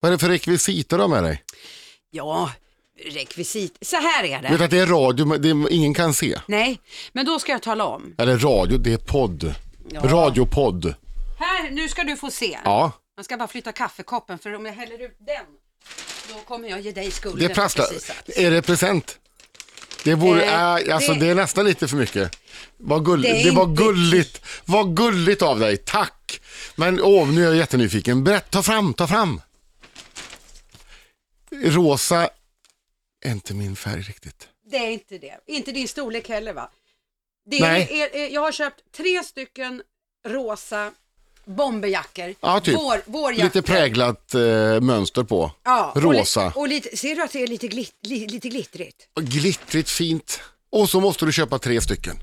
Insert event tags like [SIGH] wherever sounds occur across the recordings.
Vad är det för rekvisita du har med dig? Ja, rekvisit. Så här är det. vet att det är radio, men det är, ingen kan se. Nej, men då ska jag tala om. Eller radio, det är podd. Ja. Radiopodd. Här, nu ska du få se. Ja, Jag ska bara flytta kaffekoppen för om jag häller ut den då kommer jag ge dig skulden. det för prasslar. Är det present? Det, vore, Eh, äh, alltså, det- det... är nästan lite för mycket. Vad gull... Det det, är var inte- gulligt. Vad gulligt av dig, tack. Men åh, nu är jag jättenyfiken. Berätta, ta fram, ta fram. Rosa är inte min färg riktigt. Det är inte det. Inte din storlek heller va? Det Nej. är, är, jag har köpt tre stycken rosa bomberjackor. Ja, typ. Vår, vårjackor. Lite präglat eh, mönster på. Ja, och Rosa. li- Och, lite, ser du att det är lite, glitt, li, lite glittrigt? Glittrigt fint. Och så måste du köpa tre stycken.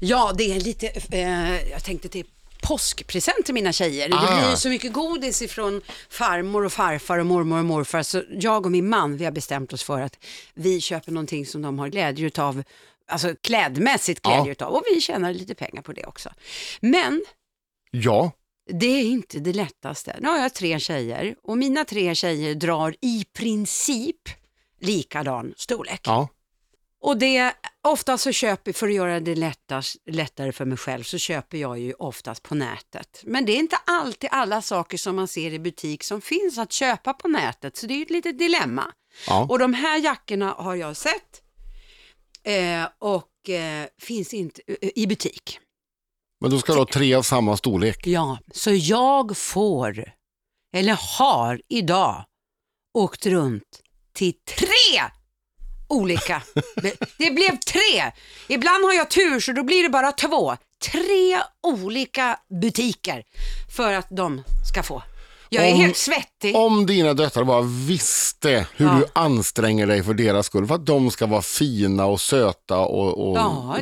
Ja, det är lite, eh, jag tänkte till påskpresent till mina tjejer. Det Ah. blir ju så mycket godis ifrån farmor och farfar och mormor och morfar. Så jag och min man, vi har bestämt oss för att vi köper någonting som de har glädje utav, alltså klädmässigt Ja. glädje utav. Och vi tjänar lite pengar på det också. Men Ja, det är inte det lättaste. Nu har jag tre tjejer och mina tre tjejer drar i princip likadan storlek. ja. Och det, ofta så köper, för att göra det lättast, lättare för mig själv, så köper jag ju oftast på nätet. Men det är inte alltid alla saker som man ser i butik som finns att köpa på nätet, så det är ju ett litet dilemma. ja. Och de här jackorna har jag sett eh, och eh, finns inte eh, i butik. Men då ska du ha tre av samma storlek. Ja, så jag får, eller har idag, åkt runt till tre olika. Det blev tre. Ibland har jag tur så då blir det bara två. Tre olika butiker för att de ska få. Jag är Om- helt svettig. Om dina döttrar bara visste hur Ja. du anstränger dig för deras skull, för att de ska vara fina och söta och, och Ja.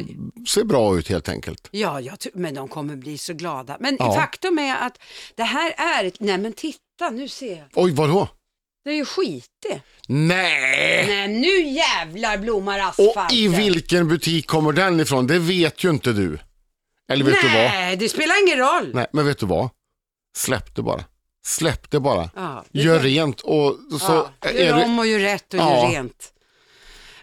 se bra ut helt enkelt. Ja, jag men de kommer bli så glada. Men Ja. faktum är att det här är nej men titta nu ser jag. Oj, vadå? Det är ju skitigt. Nej! Nej, nu jävlar blommar Och asfalten. i vilken butik kommer den ifrån? Det vet ju inte du. Eller vet du vad? Nej, det spelar ingen roll. Nej, men vet du vad? Släpp det bara. Släpp det bara. Ja, det Gör kan- rent och så ja, är gör det, om och gör rätt och Ja. gör rent.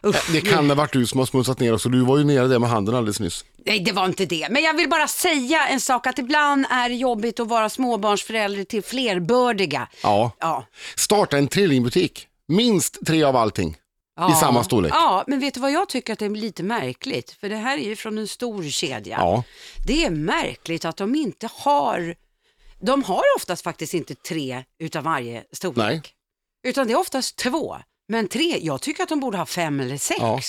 Usch, det kan ha varit du som har smutsat ner också. Du var ju nere där med handen alldeles nyss. Nej, det var inte det. Men jag vill bara säga en sak, att ibland är det jobbigt att vara småbarnsförälder till flerbördiga. Ja. Ja. Starta en trillingbutik. Minst tre av allting. ja. I samma storlek. Ja, men vet du vad jag tycker att det är lite märkligt? För det här är ju från en stor kedja. Ja. Det är märkligt att de inte har, de har oftast faktiskt inte tre utav varje storlek. Nej. Utan det är oftast två. Men tre, jag tycker att de borde ha fem eller sex. Ja.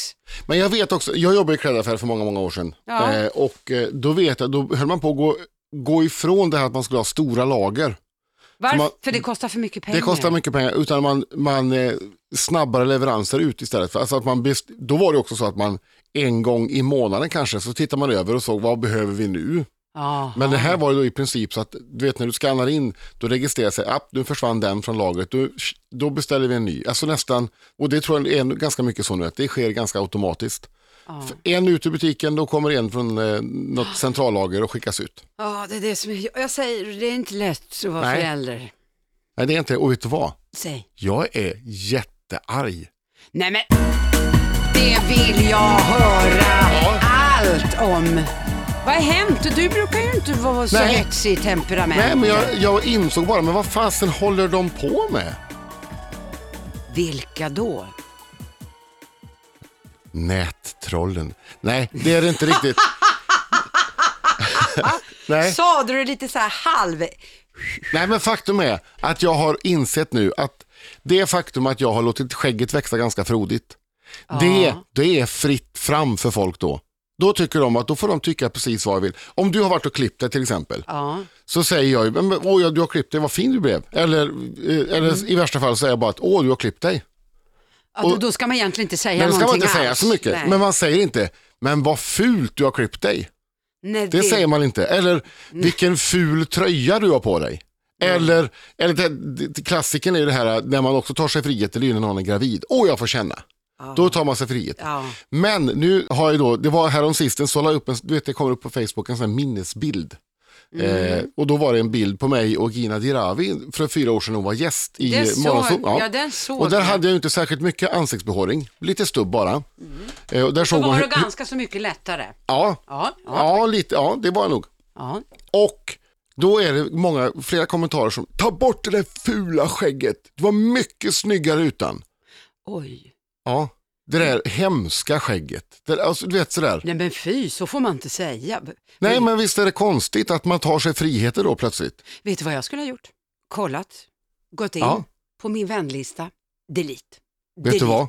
Men jag vet också, jag jobbade i klädaffär för många, många år sedan. Ja. Eh, och eh, då vet jag, då höll man på att gå, gå ifrån det här att man skulle ha stora lager. Varför? man- För det kostar för mycket pengar. Det kostar mycket pengar, utan man, man eh, snabbare leveranser ut istället. För, alltså att man då var det också så att man en gång i månaden kanske, så tittar man över och såg vad behöver vi nu? Jaha. Men det här var ju då i princip så att, du vet när du skannar in, då registrerar sig, app, nu försvann den från lagret, då, då beställer vi en ny. Alltså nästan, och det tror jag är ganska mycket så nu, att det sker ganska automatiskt. Ja. För En ut ur butiken, då kommer en från eh, något centrallager och skickas ut. Ja, det är det som är, jag säger, det är inte lätt att vara Nej. förälder. Nej, det är inte det. Och vet du vad? Säg. Jag är jättearg. Nej men, det vill jag höra allt om. Vad har hänt? Du brukar ju inte vara så Nej. hetsig i temperament. Nej, men jag, jag insåg bara, men vad fasen håller de på med? Vilka då? Nättrollen. Nej, det är det inte riktigt. [LAUGHS] Nej. Sa du lite så här halv... Nej, men faktum är att jag har insett nu att det faktum att jag har låtit skägget växa ganska frodigt, det, det är fritt fram för folk då. Då tycker de att då får de tycka precis vad de vill. Om du har varit och klippt dig till exempel, Ja. så säger jag ju, åh du har klippt dig, vad fin du blev. Eller, eh, eller Mm. i värsta fall säger jag bara att, åh du har klippt dig. Ja, då, då ska man egentligen inte säga Men det ska man någonting inte säga alls. så mycket. Nej. Men man säger inte, men vad fult du har klippt dig. Nej, Det säger man inte. Eller vilken ful tröja du har på dig. Eller, eller det, det, klassiken är ju det här när man också tar sig frihet, eller när någon är gravid. Åh, jag får känna. Då tar man sig frihet. Ja. Men nu har jag då, det var häromsistens så la jag upp en, du vet det kommer upp på Facebook en sån här minnesbild. Eh, och då var det en bild på mig och Gina Dirawi för fyra år sedan hon var gäst i Morgonzoo. ja, såg Och där jag. hade jag inte särskilt mycket ansiktsbehåring, lite stubb bara. Eh, och där Då såg hon, var det ganska så mycket lättare. ja, Ja, ja, ja, lite, ja, det var jag nog. ja. Och då är det många, flera kommentarer som, ta bort det där fula skägget, det var mycket snyggare utan. Oj. Ja, det där hemska skägget. Det, alltså, du vet sådär. Nej men fy, så får man inte säga. Nej men visst är det konstigt att man tar sig friheter då plötsligt. Vet du vad jag skulle ha gjort? Kollat, gått in Ja. på min vänlista, delete. Vet delete. du vad?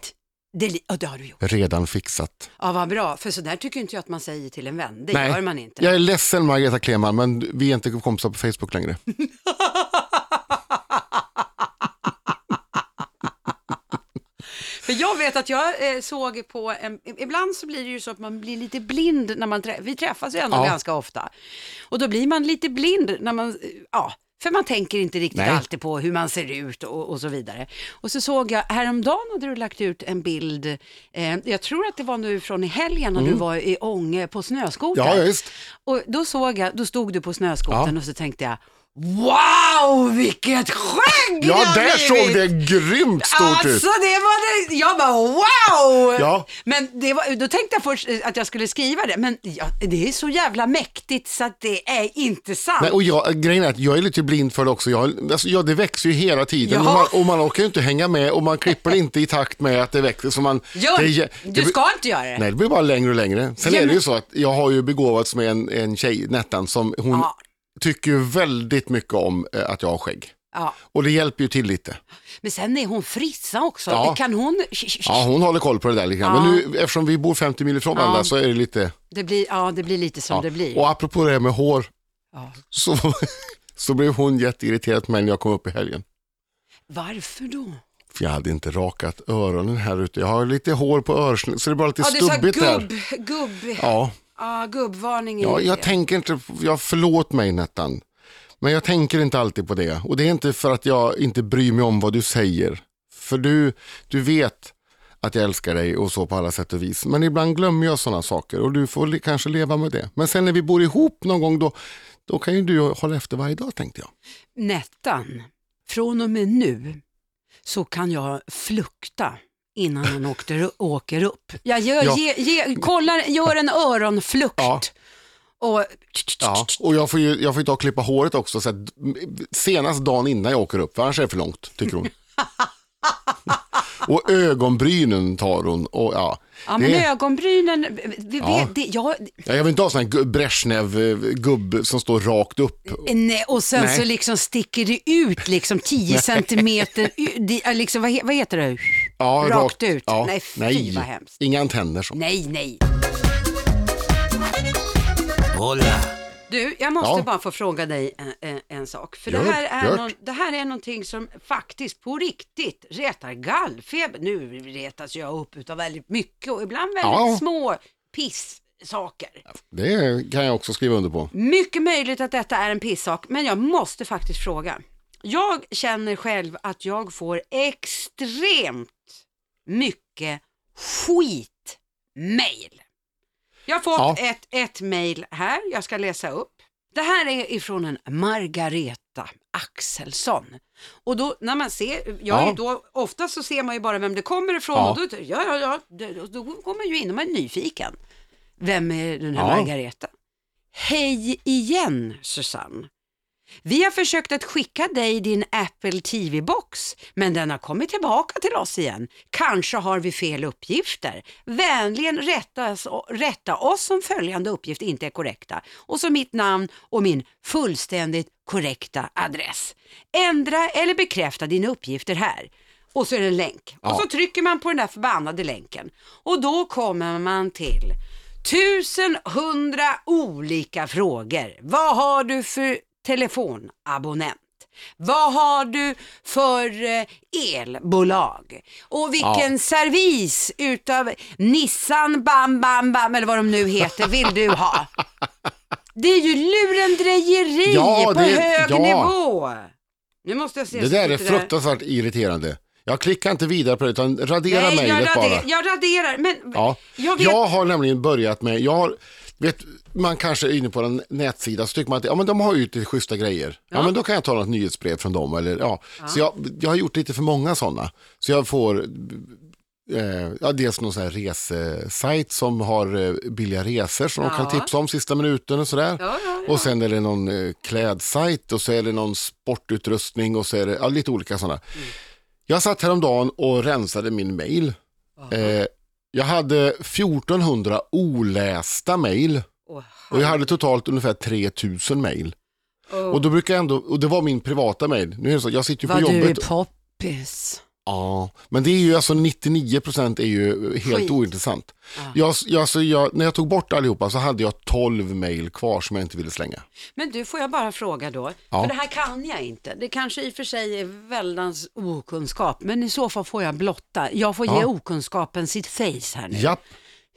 Delete. Ja, det har du gjort. Redan fixat. Ja, vad bra. För så där tycker inte jag att man säger till en vän. Det Nej, gör man inte. Jag är ledsen Margareta Kleman men vi är inte kompisar på Facebook längre. [LAUGHS] För jag vet att jag eh, såg på, en, ibland så blir det ju så att man blir lite blind när man träffas, vi träffas ju ändå Ja. ganska ofta. Och då blir man lite blind när man, ja, för man tänker inte riktigt Nej. alltid på hur man ser ut och, och så vidare. Och så såg jag, häromdagen hade du lagt ut en bild, eh, jag tror att det var nu från i helgen när du var i Ånge på snöskoter. Mm. Ja visst. Och då såg jag, då stod du på snöskotern Ja. och så tänkte jag, wow vilket skägg det Ja där blivit! såg det grymt stort Alltså ut. det var det, jag bara wow! Ja. Men det var, då tänkte jag först eh, att jag skulle skriva det, men ja, det är så jävla mäktigt så att det är inte sant. Nej, och jag, grejen är att jag är lite blind för det också. Jag, alltså, ja, det växer ju hela tiden Ja. och, man, och man orkar ju inte hänga med och man klipper [LAUGHS] inte i takt med att det växer. Så man, Gör, det, det, du ska inte göra det. Nej, det blir bara längre och längre. Sen Ja, är det men- ju så att jag har ju begåvats med en, en tjej, Nettan, som hon. Tycker ju väldigt mycket om eh, att jag har skägg. Ja. Och det hjälper ju till lite. Men sen är hon frissa också. Ja. Kan hon... Ja, hon håller koll på det där lite grann. Men nu, eftersom vi bor 50 mil ifrån varandra så är det lite... Det blir, ja, det blir lite som Ja. det blir. Och apropå det här med hår, Ja. så, [LAUGHS] så blev hon jätteirriterad på mig när jag kom upp i helgen. Varför då? För jag hade inte rakat öronen här ute. Jag har lite hår på örsnäcket så det är bara lite Ja, här stubbigt gubb, gubb, Ja, ja, gubbvarning. ja, jag det. tänker inte, jag förlåt mig Nettan. Men jag tänker inte alltid på det. Och det är inte för att jag inte bryr mig om vad du säger. För du, du vet att jag älskar dig och så på alla sätt och vis. Men ibland glömmer jag sådana saker och du får kanske leva med det. Men sen när vi bor ihop någon gång då, då kan ju du hålla efter varje dag tänkte jag. Nettan, från och med nu så kan jag flukta innan han åkter, åker upp. Jag gör, Ja. ge, ge, kollar, gör en öronflukt. Ja. Och, Ja, och jag får ju jag får ju ta och klippa håret också så att, senast dagen innan jag åker upp, för annars är det för långt, tycker hon. [LAUGHS] och ögonbrynen tar hon. Och, ja. Ja, men det, ögonbrynen, vi Ja. vet, det, jag, ja, jag vill inte ha sån här gu- Brezhnev-gubb som står rakt upp. nej, och sen Nej. så liksom sticker det ut liksom [LAUGHS] 10 centimeter, är liksom, vad, vad heter det? Ja, Rakt ut. Ja, Nej, fy, vad hemskt. Inga antenner så. Nej, nej. Hola. Du, jag måste Ja. bara få fråga dig en, en, en sak. För Gör- det, här är någon, det här är någonting som faktiskt på riktigt retar gallfeber. Nu retas jag upp utav väldigt mycket och ibland väldigt Ja. små pisssaker. Det kan jag också skriva under på. Mycket möjligt att detta är en pissak, men jag måste faktiskt fråga. Jag känner själv att jag får extremt mycket skitmail. Jag har fått Ja. ett, ett mail här, jag ska läsa upp. Det här är ifrån en Margareta Axelsson. Och då när man ser, jag Ja. då, ofta så ser man ju bara vem det kommer ifrån Ja. och då, ja, ja, ja, det- då går man ju in och man är nyfiken. Vem är den här. Margareta? Hej igen Susanne. Vi har försökt att skicka dig din Apple TV-box, men den har kommit tillbaka till oss igen. Kanske har vi fel uppgifter. Vänligen rätta oss, rätta oss om följande uppgift inte är korrekta. Och så mitt namn och min fullständigt korrekta adress. Ändra eller bekräfta dina uppgifter här. Och så är det en länk. Och Ja. så trycker man på den där förbannade länken. Och då kommer man till tusen hundra olika frågor. Vad har du för telefonabonnent? Vad har du för eh, elbolag? Och vilken Ja. servis utav Nissan Bam Bam Bam eller vad de nu heter vill du ha? [LAUGHS] Det är ju lurendrejeri Ja, på det- hög ja. nivå. Nu måste jag se Det där är fruktansvärt irriterande. Jag klickar inte vidare på det utan radera Nej, mejlet bara. jag raderar, men Ja. jag vet... Jag har nämligen börjat med, jag har vet, man kanske är inne på en nätsida så tycker man att ja, men de har ju lite schyssta grejer. Ja. men då kan jag ta något nyhetsbrev från dem. Eller, ja. Så jag, jag har gjort lite för många sådana. Så jag får eh, ja, dels någon sån här resesajt som har eh, billiga resor som de Ja. kan tipsa om sista minuten och sådär. Ja, ja, ja. Och sen är det någon eh, klädsajt och så är det någon sportutrustning och så är det ja, lite olika sådana. Mm. Jag satt häromdagen och rensade min mail. Eh, jag hade 1400 olästa mail Åh, och jag hade totalt ungefär 3000 mail. åh. Och då brukar jag ändå, och det var min privata mail. Nu är det så, jag sitter ju på Vad du jobbet. är poppis. Ja, men det är ju alltså 99% är ju helt Skit. ointressant. Ja. Jag, jag, alltså jag, när jag tog bort allihopa så hade jag 12 mail kvar som jag inte ville slänga. Men du, får jag bara fråga då? Ja. För det här kan jag inte. Det kanske i och för sig är väldans okunskap, men i så fall får jag blotta. Jag får ge Ja. okunskapen sitt face här nu. Japp.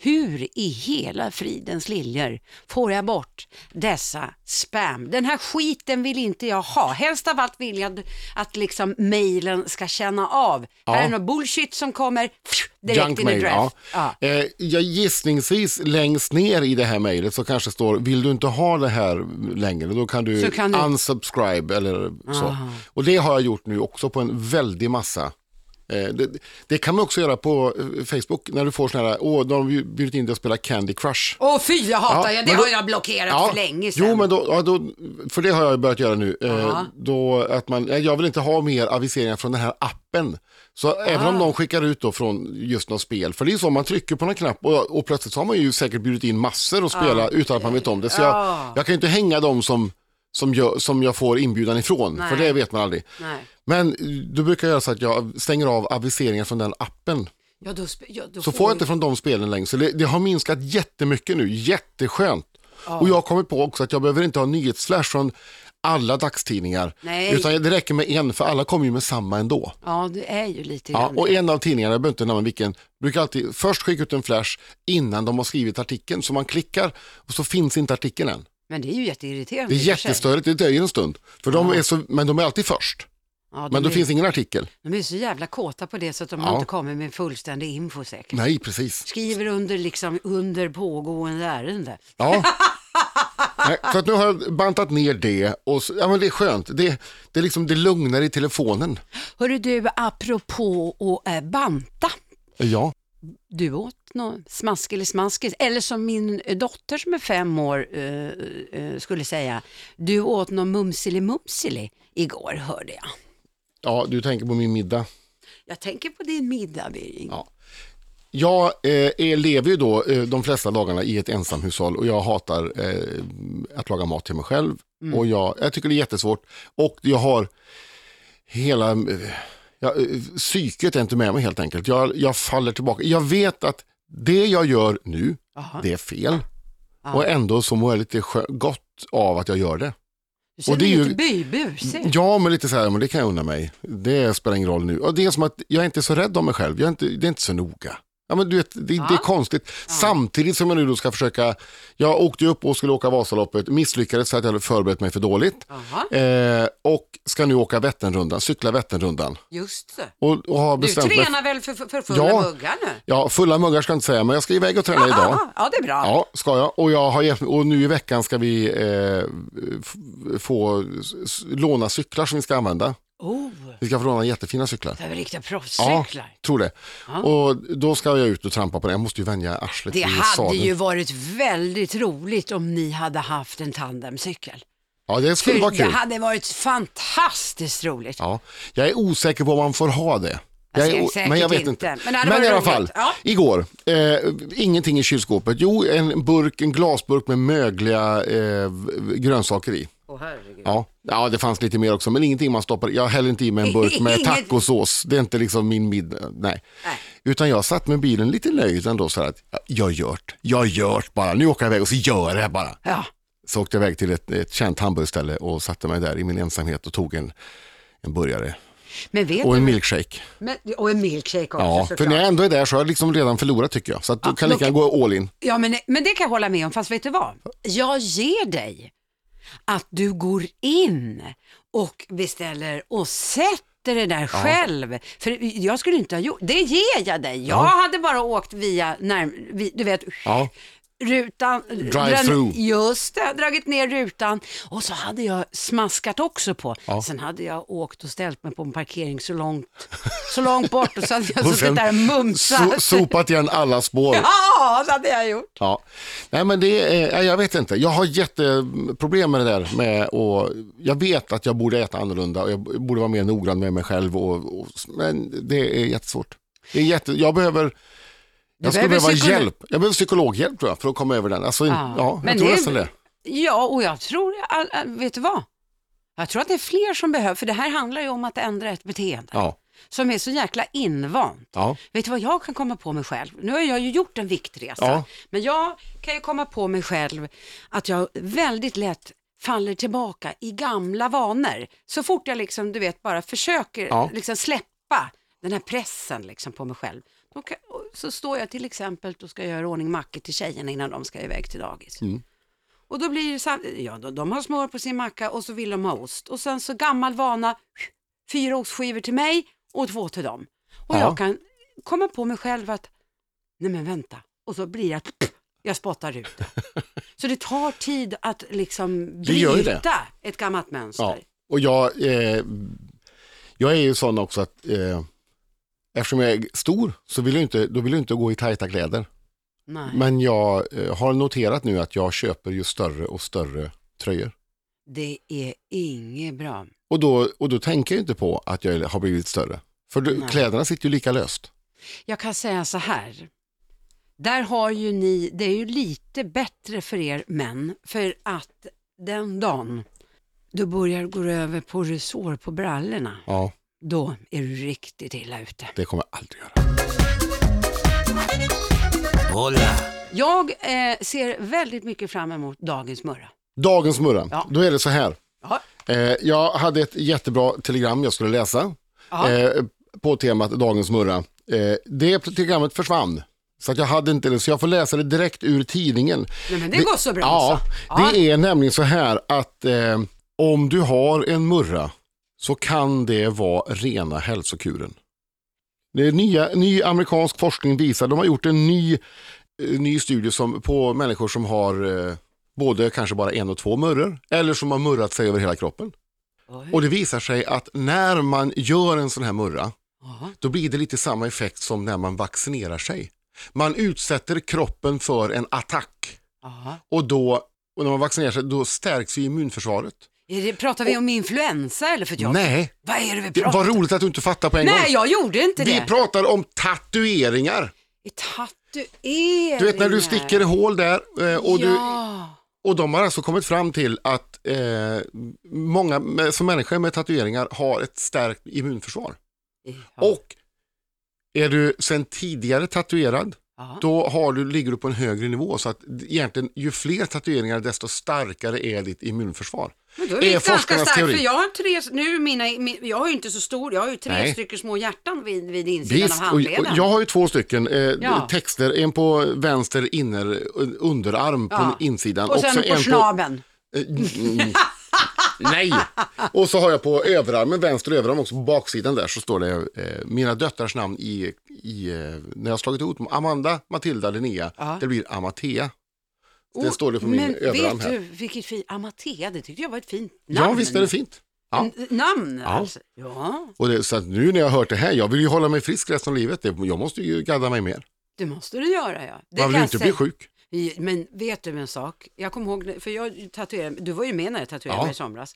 Hur i hela fridens liljor får jag bort dessa spam? Den här skiten vill inte jag ha. Helst av allt vill jag att liksom mailen ska känna av. Ja. Här är något bullshit som kommer pff, direkt in i Junkmail, draft. ja. Ja. Eh, jag gissningsvis längst ner i det här mejlet så kanske står, vill du inte ha det här längre, då kan du, kan du- unsubscribe eller så. Aha. Och det har jag gjort nu också på en väldig massa. Eh, det, det kan man också göra på eh, Facebook när du får sådana här, åh, de har bjudit in dig att spela Candy Crush. Åh fy, jag hatar Ja, jag. Det då- har jag blockerat för länge sedan. Jo, men då, ja, då, för det har jag börjat göra nu. Eh, Ja. då att man, jag vill inte ha mer aviseringar från den här appen. Så även Ah. om de skickar ut då från just något spel, för det är så man trycker på en knapp och, och plötsligt så har man ju säkert bjudit in massor att spela utan att man vet om det. Så Ja. jag, jag kan ju inte hänga dem som, som, jag, som jag får inbjudan ifrån, för Nej. det vet man aldrig. Nej. Men eh, då brukar jag göra så att jag stänger av aviseringar från den appen. Ja, då, ja, då Så får jag inte från de spelen längre. Så det, det har minskat jättemycket nu, jätteskönt. Ja. Och jag har kommit på också att jag behöver inte ha nyhetsflash från alla dagstidningar. Nej. Utan det räcker med en, för alla kommer ju med samma ändå. Ja, det är ju lite Ja, grann och det. en av tidningarna, jag behöver inte nämna vilken, brukar alltid först skicka ut en flash innan de har skrivit artikeln. Så man klickar och så finns inte artikeln än. Men det är ju jätteirriterande. Det är jättestörigt, det dröjer en stund. För de är så, men de är alltid först. Ja, de Men då är, finns ingen artikel. De är så jävla kåta på det så att de Ja. inte kommit med fullständig info säkert. Nej, precis. Skriver under, liksom, under pågående ärende. Ja. [LAUGHS] Nej, så att nu har jag bantat ner det och så, ja, men det är skönt. Det, det, är liksom, det lugnar i telefonen. Hörru du, apropå att äh, banta. Ja, Du åt något smask eller smaskis, eller som min eh, dotter som är fem år eh, eh, skulle säga, du åt någon mumsili mumsili igår hörde jag. ja, du tänker på min middag. Jag tänker på din middag Birging. Ja. Jag eh, lever ju då eh, de flesta dagarna i ett ensamhushåll och jag hatar eh, att laga mat till mig själv. Och jag, jag tycker det är jättesvårt. Och jag har hela, eh, ja, eh, psyket är inte med mig helt enkelt. Jag, jag faller tillbaka. Jag vet att det jag gör nu, Jaha. det är fel. Ja. Och ändå så mår jag lite gott av att jag gör det. Du känner och det är dig ju- lite bybusig. Ja, men lite så här, men det kan jag unna mig. Det spelar ingen roll nu. Och det är som att jag är inte så rädd om mig själv. Jag är inte, det är inte så noga. Ja, men du vet, det, det är Ja. konstigt. Samtidigt som jag nu då ska försöka, jag åkte upp och skulle åka Vasaloppet, misslyckades för att jag hade förberett mig för dåligt. Eh, och ska nu åka Vätternrundan, cykla Vätternrundan. just det. Och, och har Du bestämt mig. tränar väl för, för, fulla Ja. muggar nu? Ja, fulla muggar ska jag inte säga, men jag ska iväg och träna idag. Ja, ja, det är bra. Ja, ska jag. Och, jag har hjälpt, och nu i veckan ska vi eh, få låna cyklar som vi ska använda. Oh, Vi ska få låna jättefina cyklar. det är väl riktiga Ja, proffscyklar. tror det. Ja. Och då ska jag ut och trampa på det. Jag måste ju vänja arslet Det hade sadeln. ju varit väldigt roligt om ni hade haft en tandemcykel. Ja, det skulle För vara det kul. hade varit fantastiskt roligt. Ja. Jag är osäker på om man får ha det. Jag Jag är men jag vet inte. inte. Men det Men i alla fall, Ja. igår, eh, ingenting i kylskåpet. Jo, en burk, en glasburk med mögliga eh, grönsaker i. Herregud. Ja. ja, det fanns lite mer också, men ingenting man stoppar Jag häller inte i mig en burk [LAUGHS] med tacosås. Det är inte liksom min middag. Nej. Nej. Utan jag satt med bilen lite nöjd ändå så här att ja, jag gjort, jag har gjort bara. Nu åker jag iväg och så gör jag det bara. Ja. Så åkte jag iväg till ett, ett känt hamburgerställe och satte mig där i min ensamhet och tog en, en burgare och en milkshake. men, och en milkshake också Ja, för såklart. när jag ändå är där så har jag liksom redan förlorat tycker jag. Så att du Ja, kan lika gärna gå all in. Ja, men, men det kan jag hålla med om. Fast vet du vad? Jag ger dig att du går in och beställer och sätter det där själv. För jag skulle inte ha gjort det. ger jag dig. Jag Ja. hade bara åkt via, när, du vet, Ja. Rutan. Drive-through. Just det, dragit ner rutan. Och så hade jag smaskat också på. Ja. Sen hade jag åkt och ställt mig på en parkering så långt, så långt bort och så hade jag [LAUGHS] suttit där och mumsat. So, sopat igen alla spår. Ja, det hade jag gjort. Ja. Nej men det är, jag vet inte, jag har jätteproblem med det där med och jag vet att jag borde äta annorlunda och jag borde vara mer noggrann med mig själv och, och men det är jättesvårt. Det är jätte, jag behöver jag skulle behöva hjälp. Jag behöver psykologhjälp tror jag, för att komma över den. Alltså, ja. jag men tror det- nästan det. Ja, och jag tror, vet du vad? Jag tror att det är fler som behöver, för det här handlar ju om att ändra ett beteende Ja. som är så jäkla invant. Ja. Vet du vad jag kan komma på mig själv? Nu har jag ju gjort en viktresa, Ja. men jag kan ju komma på mig själv att jag väldigt lätt faller tillbaka i gamla vanor. Så fort jag liksom, du vet, bara försöker Ja. liksom släppa den här pressen liksom på mig själv. Kan, så står jag till exempel och ska göra ordning mackor till tjejerna innan de ska iväg till dagis. Mm. Och då blir det sam- ja, de, har smör på sin macka och så vill de ha ost. Och sen så gammal vana, fyra ostskivor till mig och två till dem. Och Ja. jag kan komma på mig själv att, nej men vänta, och så blir det att [LAUGHS] jag spottar ut det. Så det tar tid att liksom bryta ett gammalt mönster. Ja. Och jag, eh, jag är ju sån också att eh, eftersom jag är stor så vill jag inte, då vill jag inte gå i tajta kläder. Nej. Men jag eh, har noterat nu att jag köper ju större och större tröjor. Det är inget bra. Och då, och då tänker jag inte på att jag har blivit större. För du, kläderna sitter ju lika löst. Jag kan säga så här. Där har ju ni, det är ju lite bättre för er män, för att den dagen du börjar gå över på resår på brallorna, Ja, då är du riktigt illa ute. det kommer jag aldrig göra. Hola. Jag eh, ser väldigt mycket fram emot dagens murra. Dagens murra, Ja. då är det så här. Ja. Eh, jag hade ett jättebra telegram jag skulle läsa Ja. eh, på temat Dagens murra. Eh, det telegrammet försvann. Så att jag hade inte det, så jag får läsa det direkt ur tidningen. Nej, men det går så bra Ja, så. Ja. det är nämligen så här att eh, om du har en murra så kan det vara rena hälsokuren. Det är nya, ny amerikansk forskning visar, de har gjort en ny, eh, ny studie som, på människor som har eh, både kanske bara en och två murror eller som har murrat sig över hela kroppen. Oj. Och det visar sig att när man gör en sån här murra, Ja. då blir det lite samma effekt som när man vaccinerar sig. Man utsätter kroppen för en attack Ja. och då, och när man vaccinerar sig, då stärks ju immunförsvaret. Det, pratar vi om influensa eller? För jag, Nej, Vad är det vi pratar var roligt att du inte fattar på en gång. Nej, jag gjorde inte Vi det. pratar om tatueringar. Tatueringar. Du vet när du sticker hål där eh, och, du, ja. och de har alltså kommit fram till att eh, många som människor med tatueringar har ett stärkt immunförsvar. Ja. Och är du sen tidigare tatuerad, Ja. då har du, ligger du på en högre nivå. Så att egentligen ju fler tatueringar desto starkare är ditt immunförsvar. Men då är är det ganska forskarnas starkt, teori. för jag har tre, nu är mina, min, jag har ju inte så stor, jag har ju tre Nej. stycken små hjärtan vid, vid insidan Visst, av och, och handleden. jag har ju två stycken eh, Ja. texter, en på vänster inner underarm Ja. på insidan. och sen så på en snabeln. Eh, mm, Nej! Och så har jag på överarmen, vänster överarm också, på baksidan där så står det eh, mina döttrars namn i, i eh, när jag har slagit ihop dem. Amanda, Matilda, Linnea. Ja. Det blir Amatea. Det Oh, står det på min men överarm vet här. du vilket fint, Amatea, det tyckte jag var ett fint namn. Ja, visst är det fint. Ja. N- Namn Ja. alltså. Ja, Och det, så att nu när jag har hört det här, jag vill ju hålla mig frisk resten av livet. Det, jag måste ju gadda mig mer. det måste du göra ja. Det Man vill ju jag inte bli säga. sjuk. Men vet du en sak? Jag kommer ihåg, för jag tatuerade, du var ju med när jag tatuerade Ja. mig i somras.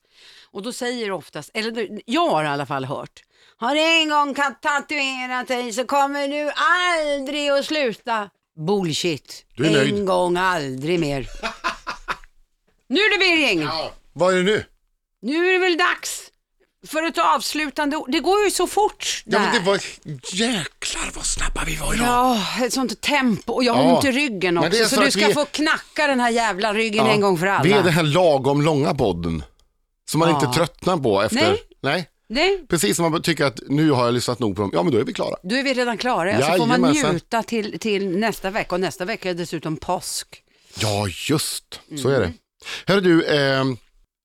Och då säger oftast, eller jag har i alla fall hört, har en gång tatuerat dig så kommer du aldrig att sluta. Bullshit. Du är en nöjd. gång, aldrig mer. [LAUGHS] nu är det Birging. Vad är det nu? Nu är det väl dags för ett avslutande ord. Det går ju så fort Ja, men det var, jäklar vad snabba vi var idag. Ja, ett sånt tempo. Och jag har Ja. ont i ryggen Men det är också. Så, så du att ska vi- få knacka den här jävla ryggen Ja. en gång för alla. Vi är den här lagom långa podden. Som man Ja. inte tröttnar på efter. Nej. Nej. Nej, Precis som man tycker att nu har jag lyssnat nog på dem. Ja, men då är vi klara. då är vi redan klara. Så får man Jajamensan. njuta till, till nästa vecka. Och nästa vecka är dessutom påsk. Ja, just. Så är Mm. det. Hörru du, eh,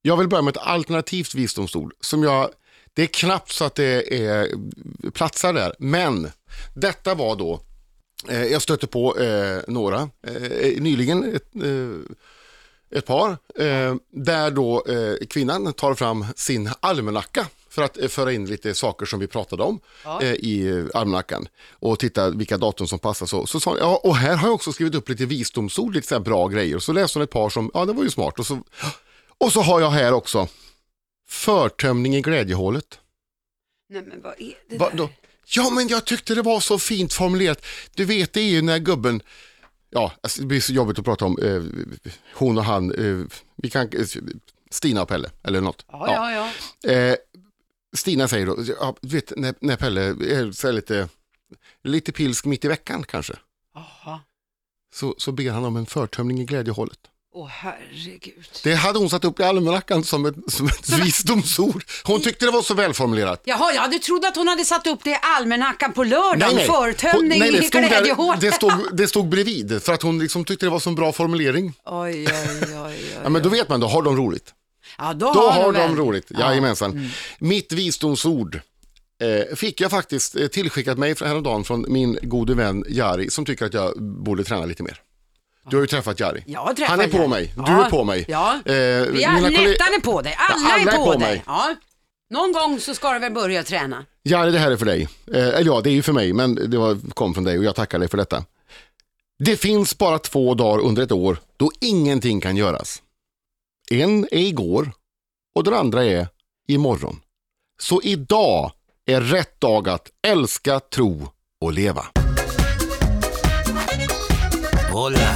jag vill börja med ett alternativt visdomsord som jag, det är knappt så att det är platsar där, men detta var då Eh, jag stötte på eh, några, eh, nyligen ett, eh, ett par, eh, där då eh, kvinnan tar fram sin almanacka för att föra in lite saker som vi pratade om Ja. i almanackan och titta vilka datum som passar. Så, så sa ja, och här har jag också skrivit upp lite visdomsord, lite så bra grejer. Så läste hon ett par som, ja det var ju smart. Och så, och så har jag här också, förtömning i glädjehålet. Nej men vad är det Va, där? Ja, men jag tyckte det var så fint formulerat. Du vet, det är ju när gubben, ja, alltså, det blir så jobbigt att prata om eh, hon och han, eh, vi kan, eh, Stina och Pelle eller något. Ja, ja, ja. Eh, Stina säger då, ja, du vet, när, när Pelle är så lite, lite pilsk mitt i veckan kanske, Jaha. så, så ber han om en förtömning i glädjehålet. Åh herregud. Det hade hon satt upp i almanackan som ett, som ett [LAUGHS] visdomsord. Hon tyckte det var så välformulerat. Jaha, jag hade trott att hon hade satt upp det i almanackan på lördagen. Hon- Förtömning nej, det i glädjehål. det, stod, [LAUGHS] det stod bredvid för att hon liksom tyckte det var så en bra formulering. Oj, oj, oj, oj. [LAUGHS] Ja, men då vet man, då har de roligt. Ja, då, Då har, de de roligt, Ja. Mm. jajamensan. Mitt visdomsord eh, fick jag faktiskt eh, tillskickat mig häromdagen från min gode vän Jari som tycker att jag borde träna lite mer. Du har ju träffat Jari. Jag har träffat Han är på Jari. mig, du Ja. är på mig. Ja. Eh, Vi är, mina kolleg- Nettan är på dig, alla, Ja, alla är på, dig. mig. Ja. Någon gång så ska du väl börja träna. Jari, det här är för dig. Eh, eller ja, det är ju för mig, men det var, kom från dig och jag tackar dig för detta. Det finns bara två dagar under ett år då ingenting kan göras. En är igår och den andra är imorgon. Så idag är rätt dag att älska, tro och leva. Hola.